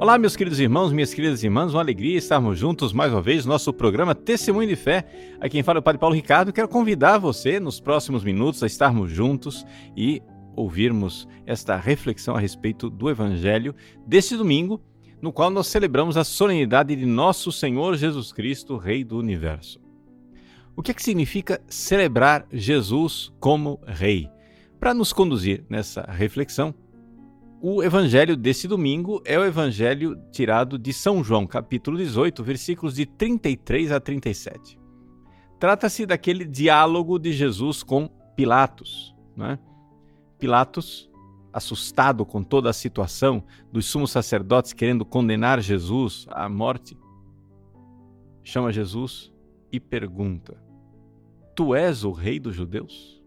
Olá, meus queridos irmãos, minhas queridas irmãs, uma alegria estarmos juntos mais uma vez no nosso programa Testemunho de Fé. Aqui quem fala é o Padre Paulo Ricardo. Quero convidar você nos próximos minutos a estarmos juntos e ouvirmos esta reflexão a respeito do Evangelho deste domingo, no qual nós celebramos a solenidade de nosso Senhor Jesus Cristo, Rei do Universo. O que é que significa celebrar Jesus como Rei? Para nos conduzir nessa reflexão, o evangelho desse domingo é o evangelho tirado de São João, capítulo 18, versículos de 33 a 37. Trata-se daquele diálogo de Jesus com Pilatos. Né? Pilatos, assustado com toda a situação dos sumos sacerdotes querendo condenar Jesus à morte, chama Jesus e pergunta: Tu és o rei dos judeus?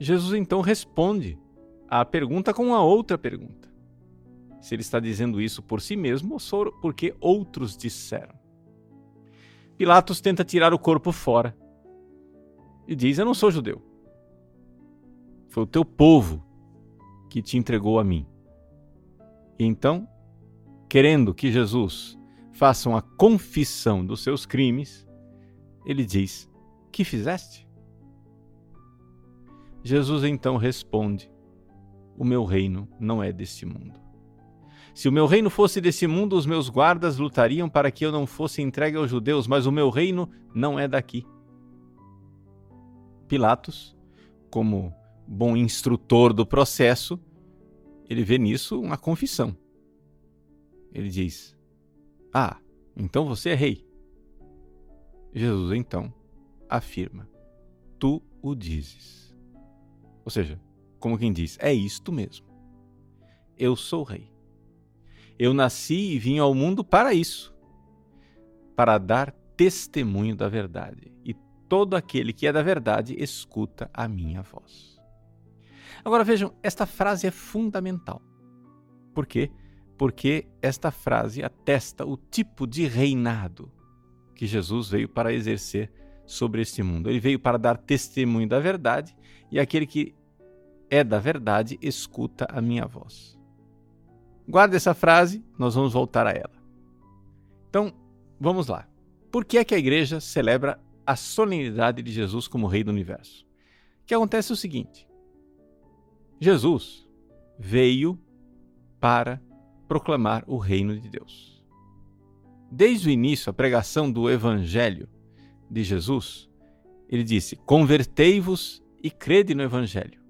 Jesus então responde a pergunta com a outra pergunta. Se ele está dizendo isso por si mesmo ou porque outros disseram. Pilatos tenta tirar o corpo fora e diz: Eu não sou judeu. Foi o teu povo que te entregou a mim. E então, querendo que Jesus faça uma confissão dos seus crimes, ele diz: Que fizeste? Jesus então responde: o meu reino não é deste mundo. Se o meu reino fosse desse mundo, os meus guardas lutariam para que eu não fosse entregue aos judeus, mas o meu reino não é daqui. Pilatos, como bom instrutor do processo, ele vê nisso uma confissão. Ele diz: Ah, então você é rei. Jesus então afirma: Tu o dizes. Ou seja, como quem diz: É isto mesmo. Eu sou rei. Eu nasci e vim ao mundo para isso para dar testemunho da verdade. E todo aquele que é da verdade escuta a minha voz. Agora vejam, esta frase é fundamental. Por quê? Porque esta frase atesta o tipo de reinado que Jesus veio para exercer sobre este mundo. Ele veio para dar testemunho da verdade e aquele que é da verdade, escuta a minha voz. Guarda essa frase, nós vamos voltar a ela. Então, vamos lá. Por que é que a igreja celebra a solenidade de Jesus como Rei do Universo? O que acontece é o seguinte: Jesus veio para proclamar o reino de Deus. Desde o início, a pregação do Evangelho de Jesus, ele disse: Convertei-vos e crede no Evangelho.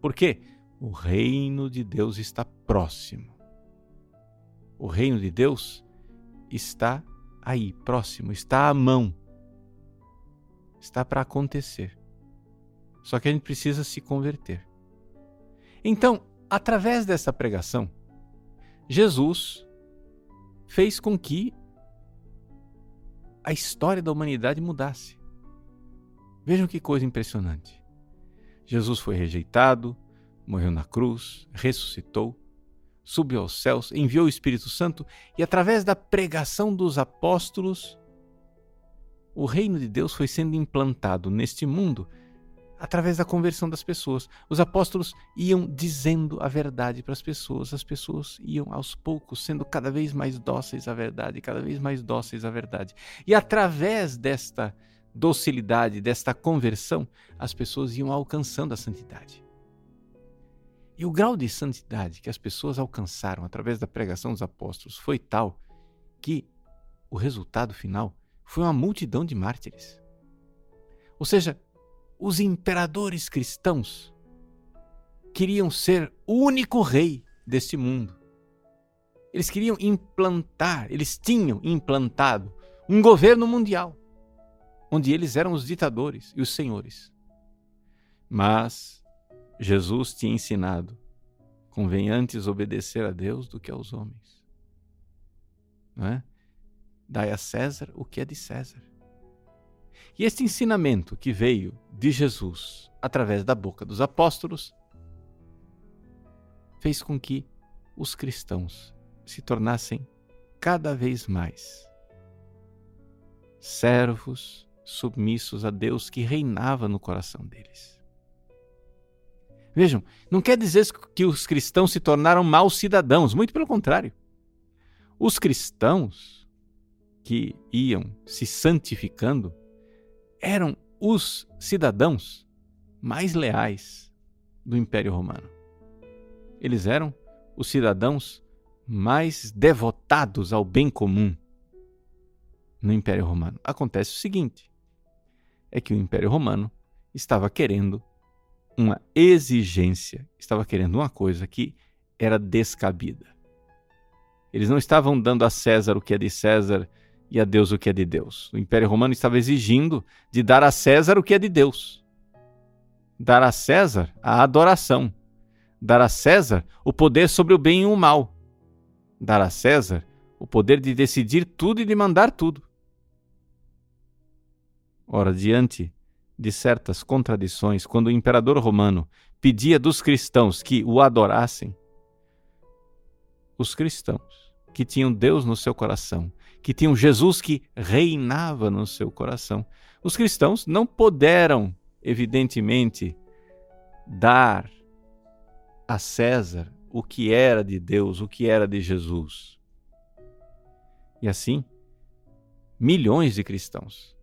Por quê? O reino de Deus está próximo. O reino de Deus está aí, próximo, está à mão. Está para acontecer. Só que a gente precisa se converter. Então, através dessa pregação, Jesus fez com que a história da humanidade mudasse. Vejam que coisa impressionante. Jesus foi rejeitado, morreu na cruz, ressuscitou, subiu aos céus, enviou o Espírito Santo e, através da pregação dos apóstolos, o reino de Deus foi sendo implantado neste mundo através da conversão das pessoas. Os apóstolos iam dizendo a verdade para as pessoas, as pessoas iam aos poucos sendo cada vez mais dóceis à verdade, cada vez mais dóceis à verdade. E através desta docilidade, desta conversão, as pessoas iam alcançando a santidade. E o grau de santidade que as pessoas alcançaram através da pregação dos apóstolos foi tal que o resultado final foi uma multidão de mártires. Ou seja, os imperadores cristãos queriam ser o único rei deste mundo. Eles queriam implantar, eles tinham implantado um governo mundial onde eles eram os ditadores e os senhores. Mas Jesus tinha ensinado: convém antes obedecer a Deus do que aos homens. Não é? Dai a César o que é de César. E este ensinamento que veio de Jesus através da boca dos apóstolos fez com que os cristãos se tornassem cada vez mais servos submissos a Deus que reinava no coração deles. Vejam, não quer dizer que os cristãos se tornaram maus cidadãos, muito pelo contrário. Os cristãos que iam se santificando eram os cidadãos mais leais do Império Romano. Eles eram os cidadãos mais devotados ao bem comum no Império Romano. Acontece o seguinte: é que o Império Romano estava querendo uma exigência, estava querendo uma coisa que era descabida. Eles não estavam dando a César o que é de César e a Deus o que é de Deus. O Império Romano estava exigindo de dar a César o que é de Deus. Dar a César a adoração. Dar a César o poder sobre o bem e o mal. Dar a César o poder de decidir tudo e de mandar tudo. Ora, diante de certas contradições, quando o imperador romano pedia dos cristãos que o adorassem, os cristãos que tinham Deus no seu coração, que tinham Jesus que reinava no seu coração, os cristãos não puderam, evidentemente, dar a César o que era de Deus, o que era de Jesus. E assim, milhões de cristãos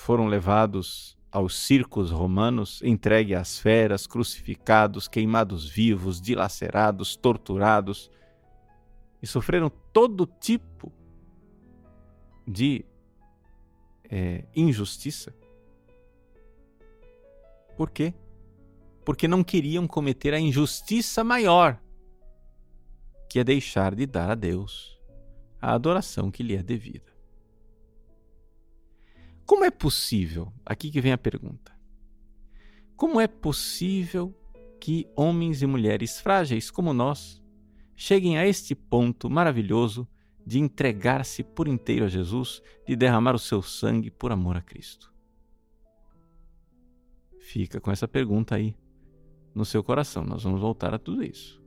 foram levados aos circos romanos, entregue às feras, crucificados, queimados vivos, dilacerados, torturados, e sofreram todo tipo de é, injustiça. Por quê? Porque não queriam cometer a injustiça maior, que é deixar de dar a Deus a adoração que lhe é devida. Como é possível? Aqui que vem a pergunta. Como é possível que homens e mulheres frágeis como nós cheguem a este ponto maravilhoso de entregar-se por inteiro a Jesus, de derramar o seu sangue por amor a Cristo? Fica com essa pergunta aí no seu coração. Nós vamos voltar a tudo isso.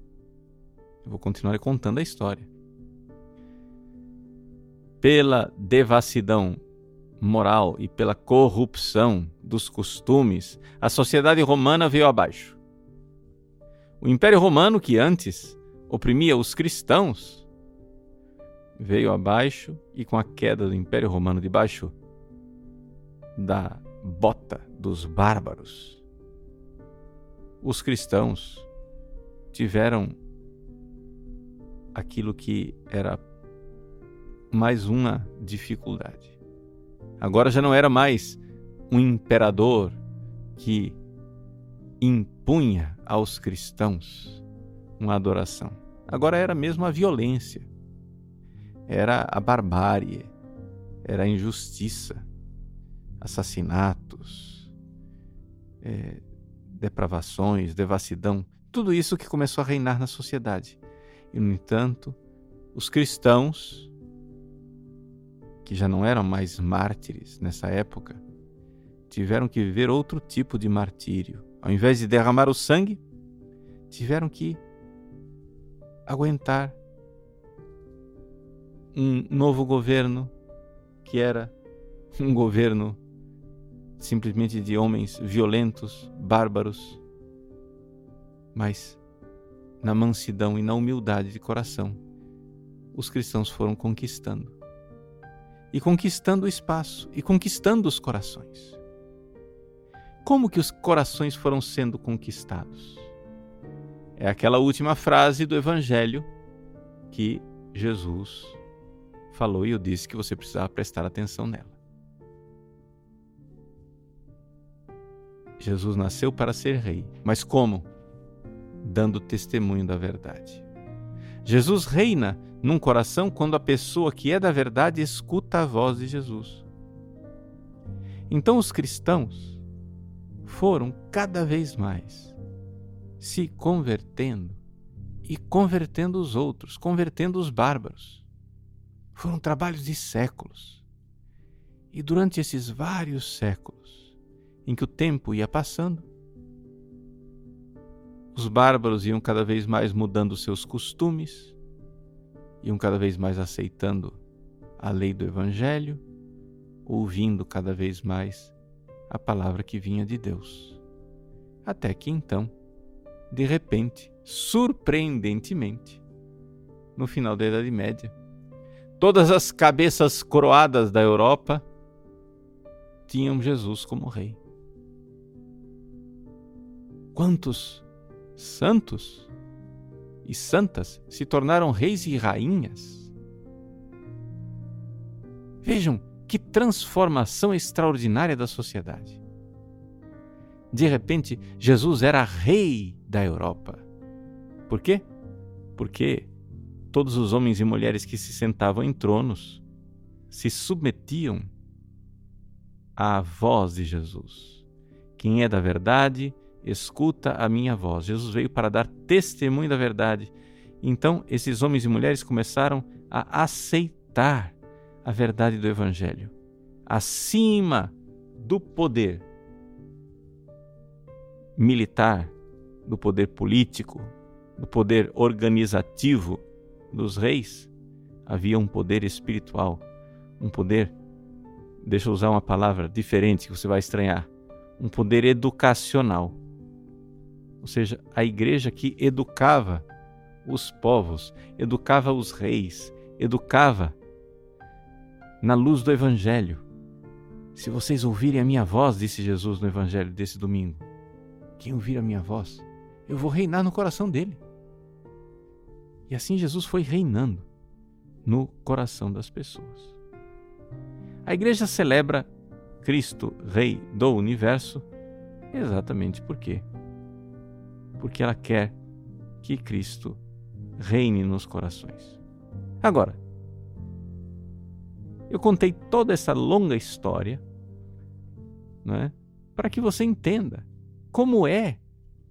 Eu vou continuar contando a história. Pela devassidão moral e pela corrupção dos costumes, a sociedade romana veio abaixo. O Império Romano, que antes oprimia os cristãos, veio abaixo e com a queda do Império Romano debaixo da bota dos bárbaros, os cristãos tiveram aquilo que era mais uma dificuldade. Agora já não era mais um imperador que impunha aos cristãos uma adoração. Agora era mesmo a violência, era a barbárie, era a injustiça, assassinatos, é, depravações, devassidão, tudo isso que começou a reinar na sociedade. E, no entanto, os cristãos que já não eram mais mártires nessa época, tiveram que viver outro tipo de martírio. Ao invés de derramar o sangue, tiveram que aguentar um novo governo que era um governo simplesmente de homens violentos, bárbaros, mas na mansidão e na humildade de coração, os cristãos foram conquistando e conquistando o espaço e conquistando os corações. Como que os corações foram sendo conquistados? É aquela última frase do Evangelho que Jesus falou e eu disse que você precisava prestar atenção nela. Jesus nasceu para ser rei, mas como? Dando testemunho da verdade. Jesus reina num coração quando a pessoa que é da verdade escuta a voz de Jesus. Então os cristãos foram cada vez mais se convertendo e convertendo os outros, convertendo os bárbaros. Foram trabalhos de séculos. E durante esses vários séculos, em que o tempo ia passando, os bárbaros iam cada vez mais mudando seus costumes, iam cada vez mais aceitando a lei do Evangelho, ouvindo cada vez mais a palavra que vinha de Deus. Até que então de repente, surpreendentemente, no final da Idade Média, todas as cabeças coroadas da Europa tinham Jesus como rei. Quantos santos e santas se tornaram reis e rainhas? Vejam que transformação extraordinária da sociedade. De repente, Jesus era rei da Europa. Por quê? Porque todos os homens e mulheres que se sentavam em tronos se submetiam à voz de Jesus. Quem é da verdade, escuta a minha voz. Jesus veio para dar testemunho da verdade. Então, esses homens e mulheres começaram a aceitar a verdade do Evangelho acima do poder militar, do poder político, do poder organizativo dos reis, havia um poder espiritual, um poder, deixa eu usar uma palavra diferente que você vai estranhar, um poder educacional. Ou seja, a igreja que educava os povos, educava os reis, educava na luz do evangelho. Se vocês ouvirem a minha voz, disse Jesus no evangelho desse domingo, quem ouvir a minha voz, eu vou reinar no coração dele. E assim Jesus foi reinando no coração das pessoas. A igreja celebra Cristo, Rei do universo, exatamente por quê? Porque ela quer que Cristo reine nos corações. Agora, eu contei toda essa longa história né, para que você entenda como é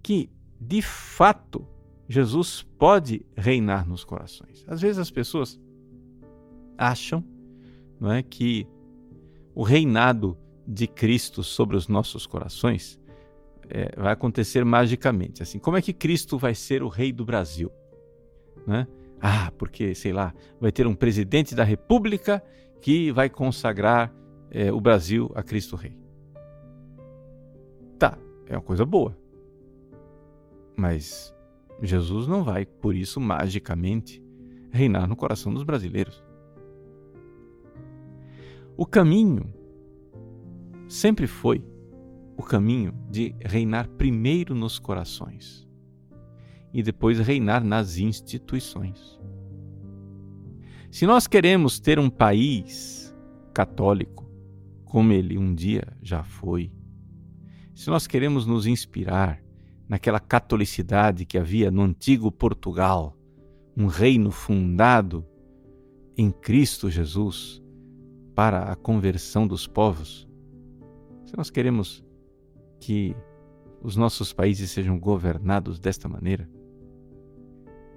que, de fato, Jesus pode reinar nos corações. Às vezes as pessoas acham não é, que o reinado de Cristo sobre os nossos corações é, vai acontecer magicamente. Assim, como é que Cristo vai ser o rei do Brasil? Né? Ah, porque, sei lá, vai ter um presidente da República que vai consagrar é, o Brasil a Cristo Rei. Tá, é uma coisa boa. Mas Jesus não vai, por isso, magicamente, reinar no coração dos brasileiros. O caminho sempre foi o caminho de reinar primeiro nos corações e depois reinar nas instituições. Se nós queremos ter um país católico, como ele um dia já foi, se nós queremos nos inspirar naquela catolicidade que havia no antigo Portugal, um reino fundado em Cristo Jesus para a conversão dos povos, se nós queremos que os nossos países sejam governados desta maneira,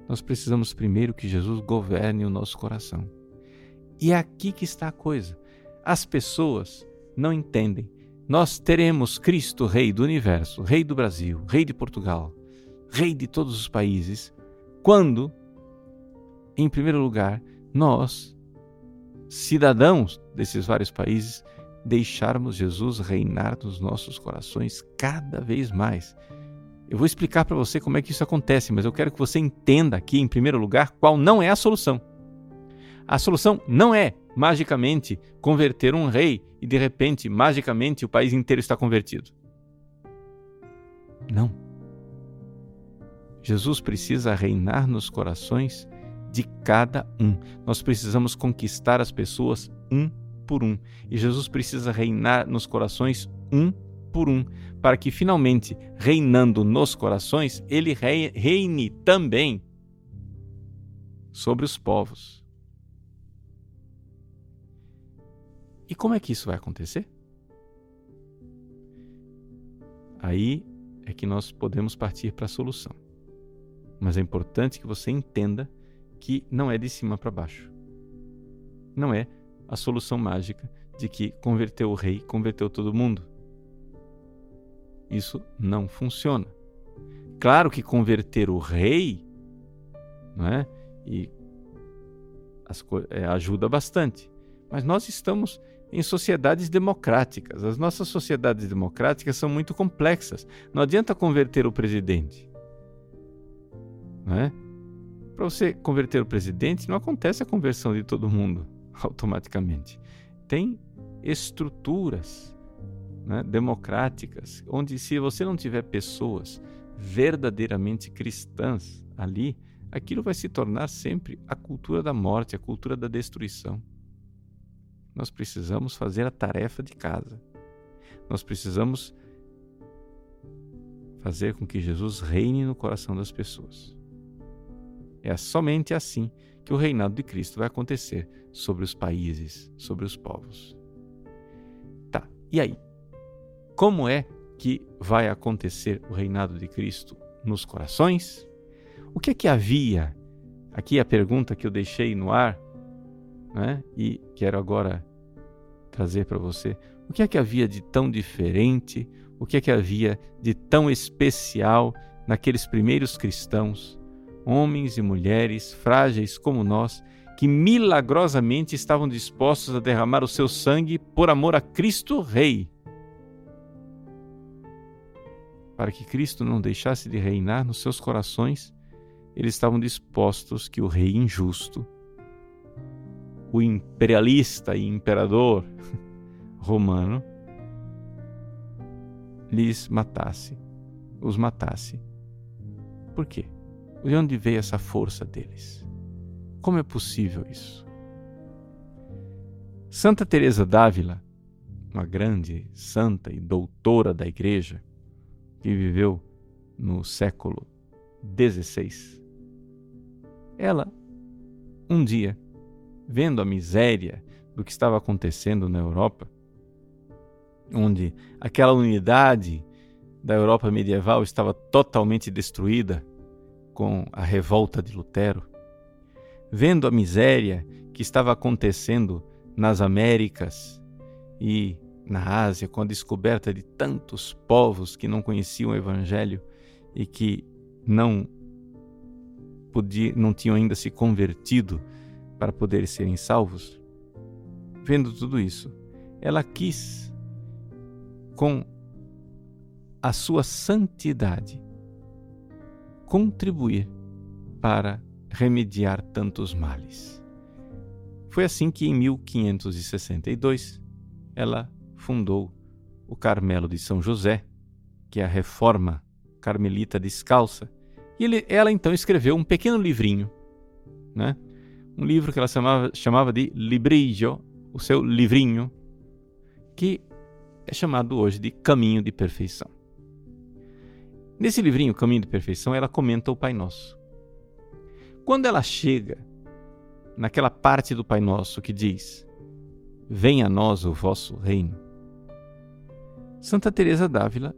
nós precisamos primeiro que Jesus governe o nosso coração. E é aqui que está a coisa. As pessoas não entendem nós teremos Cristo, Rei do universo, Rei do Brasil, Rei de Portugal, Rei de todos os países, quando, em primeiro lugar, nós, cidadãos desses vários países, deixarmos Jesus reinar nos nossos corações cada vez mais. Eu vou explicar para você como é que isso acontece, mas eu quero que você entenda aqui, em primeiro lugar, qual não é a solução. A solução não é magicamente converter um rei e de repente, magicamente, o país inteiro está convertido. Não. Jesus precisa reinar nos corações de cada um. Nós precisamos conquistar as pessoas um por um. E Jesus precisa reinar nos corações um por um, para que finalmente, reinando nos corações, ele reine também sobre os povos. E como é que isso vai acontecer? Aí é que nós podemos partir para a solução. Mas é importante que você entenda que não é de cima para baixo. Não é a solução mágica de que converteu o rei, converteu todo mundo. Isso não funciona. Claro que converter o rei não é? e as, é, ajuda bastante. Mas nós estamos em sociedades democráticas. As nossas sociedades democráticas são muito complexas. Não adianta converter o presidente. né? Para você converter o presidente, não acontece a conversão de todo mundo automaticamente. Tem estruturas né, democráticas, onde se você não tiver pessoas verdadeiramente cristãs ali, aquilo vai se tornar sempre a cultura da morte, a cultura da destruição. Nós precisamos fazer a tarefa de casa. Nós precisamos fazer com que Jesus reine no coração das pessoas. É somente assim que o reinado de Cristo vai acontecer sobre os países, sobre os povos. Tá, e aí? Como é que vai acontecer o reinado de Cristo nos corações? O que é que havia? Aqui a pergunta que eu deixei no ar, né? e quero agora trazer para você. O que é que havia de tão diferente? O que é que havia de tão especial naqueles primeiros cristãos, homens e mulheres frágeis como nós, que milagrosamente estavam dispostos a derramar o seu sangue por amor a Cristo Rei? para que Cristo não deixasse de reinar nos seus corações, eles estavam dispostos que o rei injusto, o imperialista e imperador romano, lhes matasse, os matasse. Por quê? De onde veio essa força deles? Como é possível isso? Santa Teresa d'Ávila, uma grande santa e doutora da igreja, que viveu no século XVI. Ela, um dia, vendo a miséria do que estava acontecendo na Europa, onde aquela unidade da Europa medieval estava totalmente destruída com a revolta de Lutero, vendo a miséria que estava acontecendo nas Américas e na Ásia, com a descoberta de tantos povos que não conheciam o Evangelho e que não, podia, não tinham ainda se convertido para poderem serem salvos, vendo tudo isso, ela quis, com a sua santidade, contribuir para remediar tantos males. Foi assim que, em 1562, ela fundou o Carmelo de São José, que é a reforma carmelita descalça, e ele, ela então escreveu um pequeno livrinho, né? um livro que ela chamava, chamava de Librillo, o seu livrinho, que é chamado hoje de Caminho de Perfeição. Nesse livrinho, Caminho de Perfeição, ela comenta o Pai Nosso. Quando ela chega naquela parte do Pai Nosso que diz: Venha a nós o vosso reino, Santa Teresa d'Ávila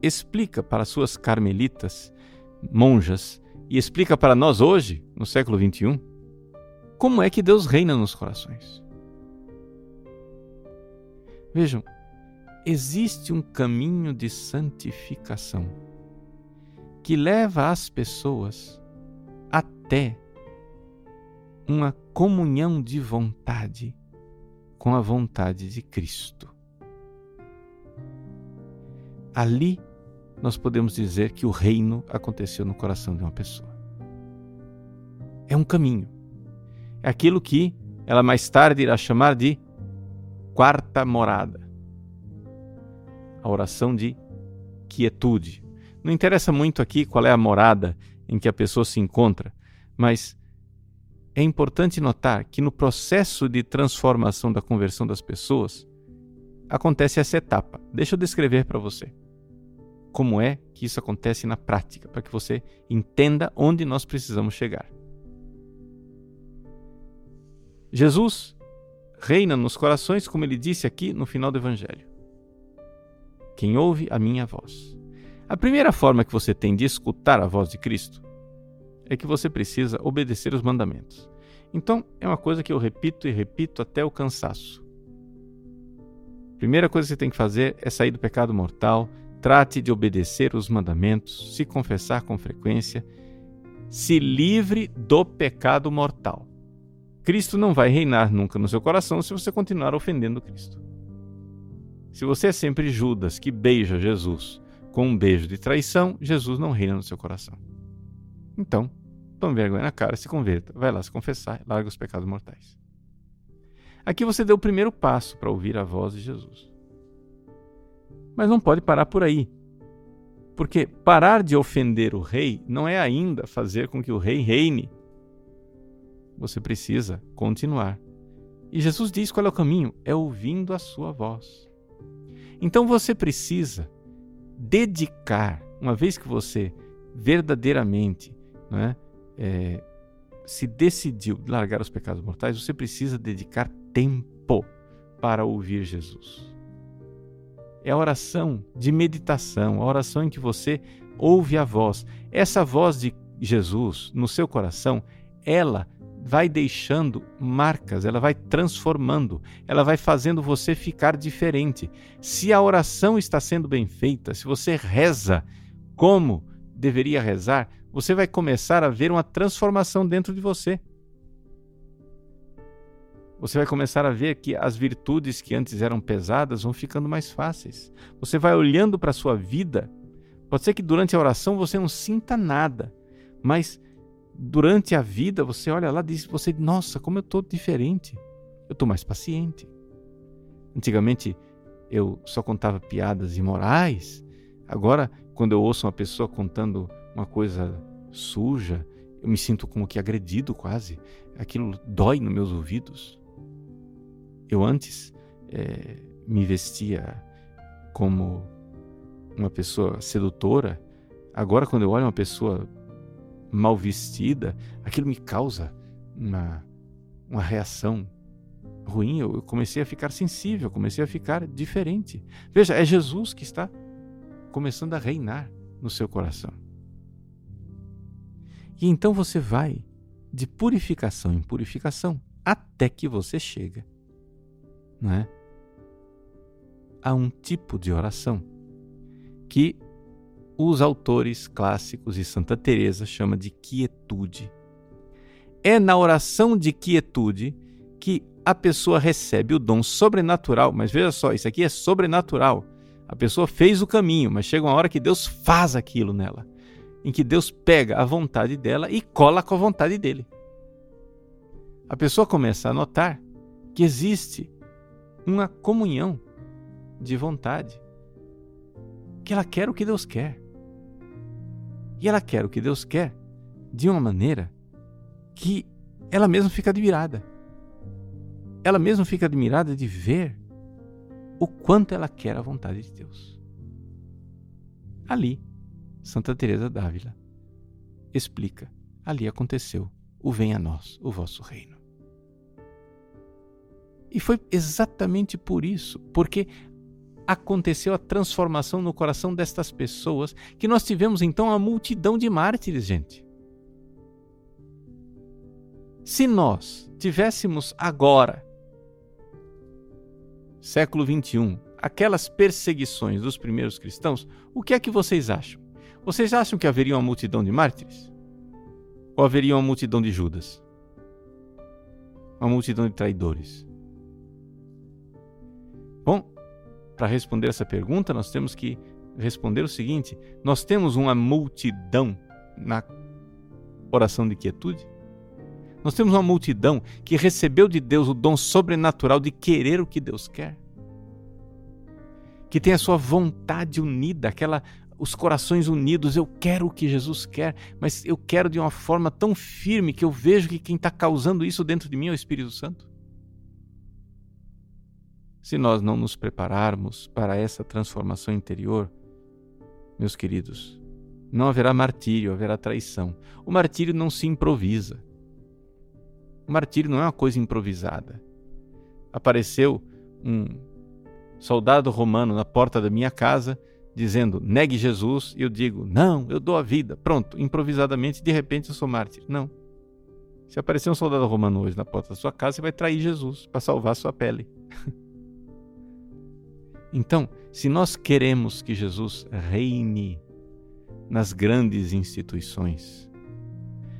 explica para suas carmelitas, monjas, e explica para nós hoje, no século XXI, como é que Deus reina nos corações. Vejam, existe um caminho de santificação que leva as pessoas até uma comunhão de vontade com a vontade de Cristo. Ali nós podemos dizer que o reino aconteceu no coração de uma pessoa. É um caminho. É aquilo que ela mais tarde irá chamar de quarta morada. A oração de quietude. Não interessa muito aqui qual é a morada em que a pessoa se encontra, mas é importante notar que no processo de transformação da conversão das pessoas acontece essa etapa. Deixa eu descrever para você como é que isso acontece na prática, para que você entenda onde nós precisamos chegar. Jesus reina nos corações, como ele disse aqui no final do Evangelho. Quem ouve a minha voz. A primeira forma que você tem de escutar a voz de Cristo é que você precisa obedecer os mandamentos. Então, é uma coisa que eu repito e repito até o cansaço. Primeira coisa que você tem que fazer é sair do pecado mortal, Trate de obedecer os mandamentos, se confessar com frequência, se livre do pecado mortal. Cristo não vai reinar nunca no seu coração se você continuar ofendendo Cristo. Se você é sempre Judas que beija Jesus com um beijo de traição, Jesus não reina no seu coração. Então, tome vergonha na cara, se converta, vai lá se confessar, larga os pecados mortais. Aqui você deu o primeiro passo para ouvir a voz de Jesus. Mas não pode parar por aí. Porque parar de ofender o rei não é ainda fazer com que o rei reine. Você precisa continuar. E Jesus diz qual é o caminho: é ouvindo a sua voz. Então você precisa dedicar, uma vez que você verdadeiramente é, é, se decidiu largar os pecados mortais, você precisa dedicar tempo para ouvir Jesus. É a oração de meditação, a oração em que você ouve a voz. Essa voz de Jesus no seu coração, ela vai deixando marcas, ela vai transformando, ela vai fazendo você ficar diferente. Se a oração está sendo bem feita, se você reza como deveria rezar, você vai começar a ver uma transformação dentro de você. Você vai começar a ver que as virtudes que antes eram pesadas vão ficando mais fáceis. Você vai olhando para a sua vida. Pode ser que durante a oração você não sinta nada, mas durante a vida você olha lá e diz: você, nossa, como eu estou diferente. Eu estou mais paciente. Antigamente eu só contava piadas imorais. Agora, quando eu ouço uma pessoa contando uma coisa suja, eu me sinto como que agredido quase. Aquilo dói nos meus ouvidos. Eu antes é, me vestia como uma pessoa sedutora. Agora, quando eu olho uma pessoa mal vestida, aquilo me causa uma, uma reação ruim. Eu comecei a ficar sensível, comecei a ficar diferente. Veja, é Jesus que está começando a reinar no seu coração. E então você vai de purificação em purificação até que você chega, não é? A um tipo de oração que os autores clássicos e Santa Teresa chama de quietude. É na oração de quietude que a pessoa recebe o dom sobrenatural, mas veja só, isso aqui é sobrenatural. A pessoa fez o caminho, mas chega uma hora que Deus faz aquilo nela, em que Deus pega a vontade dela e cola com a vontade dele. A pessoa começa a notar que existe uma comunhão de vontade, que ela quer o que Deus quer. E ela quer o que Deus quer de uma maneira que ela mesma fica admirada. Ela mesma fica admirada de ver o quanto ela quer a vontade de Deus. Ali, Santa Teresa d'Ávila explica: ali aconteceu o venha a nós, o vosso reino. E foi exatamente por isso, porque aconteceu a transformação no coração destas pessoas, que nós tivemos então a multidão de mártires, gente. Se nós tivéssemos agora, século 21, aquelas perseguições dos primeiros cristãos, o que é que vocês acham? Vocês acham que haveria uma multidão de mártires? Ou haveria uma multidão de Judas? Uma multidão de traidores? Para responder essa pergunta, nós temos que responder o seguinte: nós temos uma multidão na oração de quietude? Nós temos uma multidão que recebeu de Deus o dom sobrenatural de querer o que Deus quer. Que tem a sua vontade unida, aquela os corações unidos, eu quero o que Jesus quer, mas eu quero de uma forma tão firme que eu vejo que quem está causando isso dentro de mim é o Espírito Santo. Se nós não nos prepararmos para essa transformação interior, meus queridos, não haverá martírio, haverá traição. O martírio não se improvisa. O martírio não é uma coisa improvisada. Apareceu um soldado romano na porta da minha casa dizendo: negue Jesus, e eu digo: não, eu dou a vida. Pronto, improvisadamente, de repente eu sou mártir. Não. Se aparecer um soldado romano hoje na porta da sua casa, você vai trair Jesus para salvar sua pele. Então, se nós queremos que Jesus reine nas grandes instituições,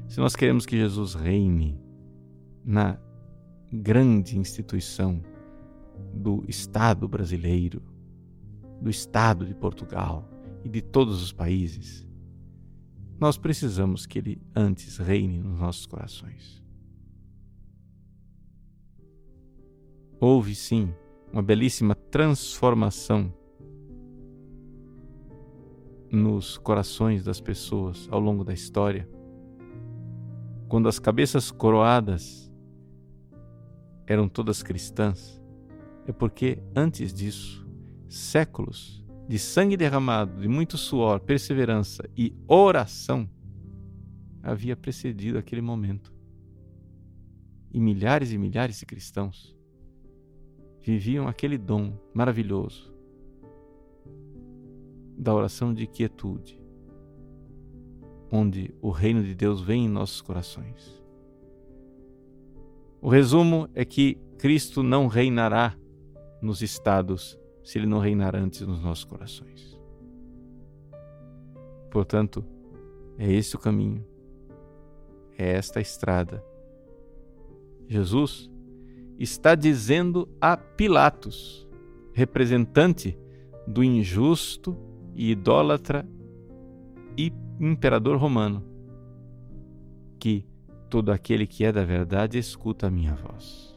se nós queremos que Jesus reine na grande instituição do Estado brasileiro, do Estado de Portugal e de todos os países, nós precisamos que Ele antes reine nos nossos corações. Houve sim uma belíssima transformação nos corações das pessoas ao longo da história. Quando as cabeças coroadas eram todas cristãs, é porque antes disso, séculos de sangue derramado, de muito suor, perseverança e oração havia precedido aquele momento. E milhares e milhares de cristãos viviam aquele dom maravilhoso da oração de quietude, onde o reino de Deus vem em nossos corações. O resumo é que Cristo não reinará nos estados se ele não reinar antes nos nossos corações. Portanto, é esse o caminho, é esta a estrada. Jesus está dizendo a Pilatos, representante do injusto e idólatra e imperador romano, que todo aquele que é da verdade escuta a minha voz.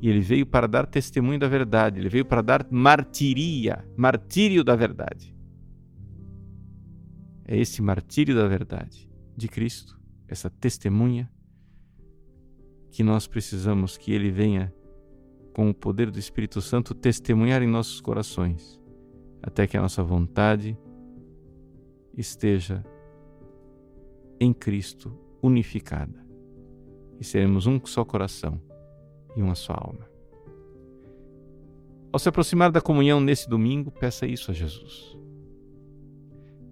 E ele veio para dar testemunho da verdade, ele veio para dar martiria, martírio da verdade. É esse martírio da verdade de Cristo, essa testemunha, que nós precisamos que ele venha com o poder do Espírito Santo testemunhar em nossos corações, até que a nossa vontade esteja em Cristo unificada e seremos um só coração e uma só alma. Ao se aproximar da comunhão nesse domingo, peça isso a Jesus.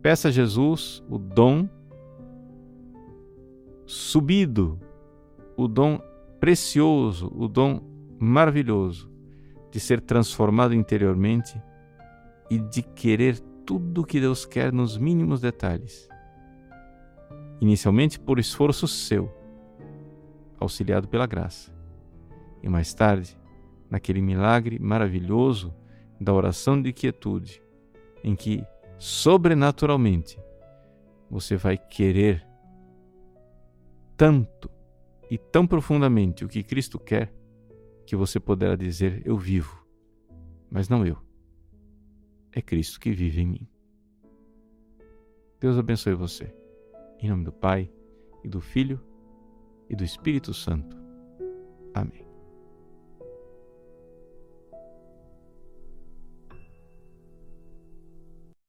Peça a Jesus o dom subido, o dom precioso, o dom maravilhoso de ser transformado interiormente e de querer tudo o que Deus quer nos mínimos detalhes. Inicialmente por esforço seu, auxiliado pela graça e mais tarde, naquele milagre maravilhoso da oração de quietude, em que, sobrenaturalmente, você vai querer tanto e tão profundamente o que Cristo quer, que você poderá dizer: Eu vivo, mas não eu. É Cristo que vive em mim. Deus abençoe você. Em nome do Pai, e do Filho, e do Espírito Santo. Amém.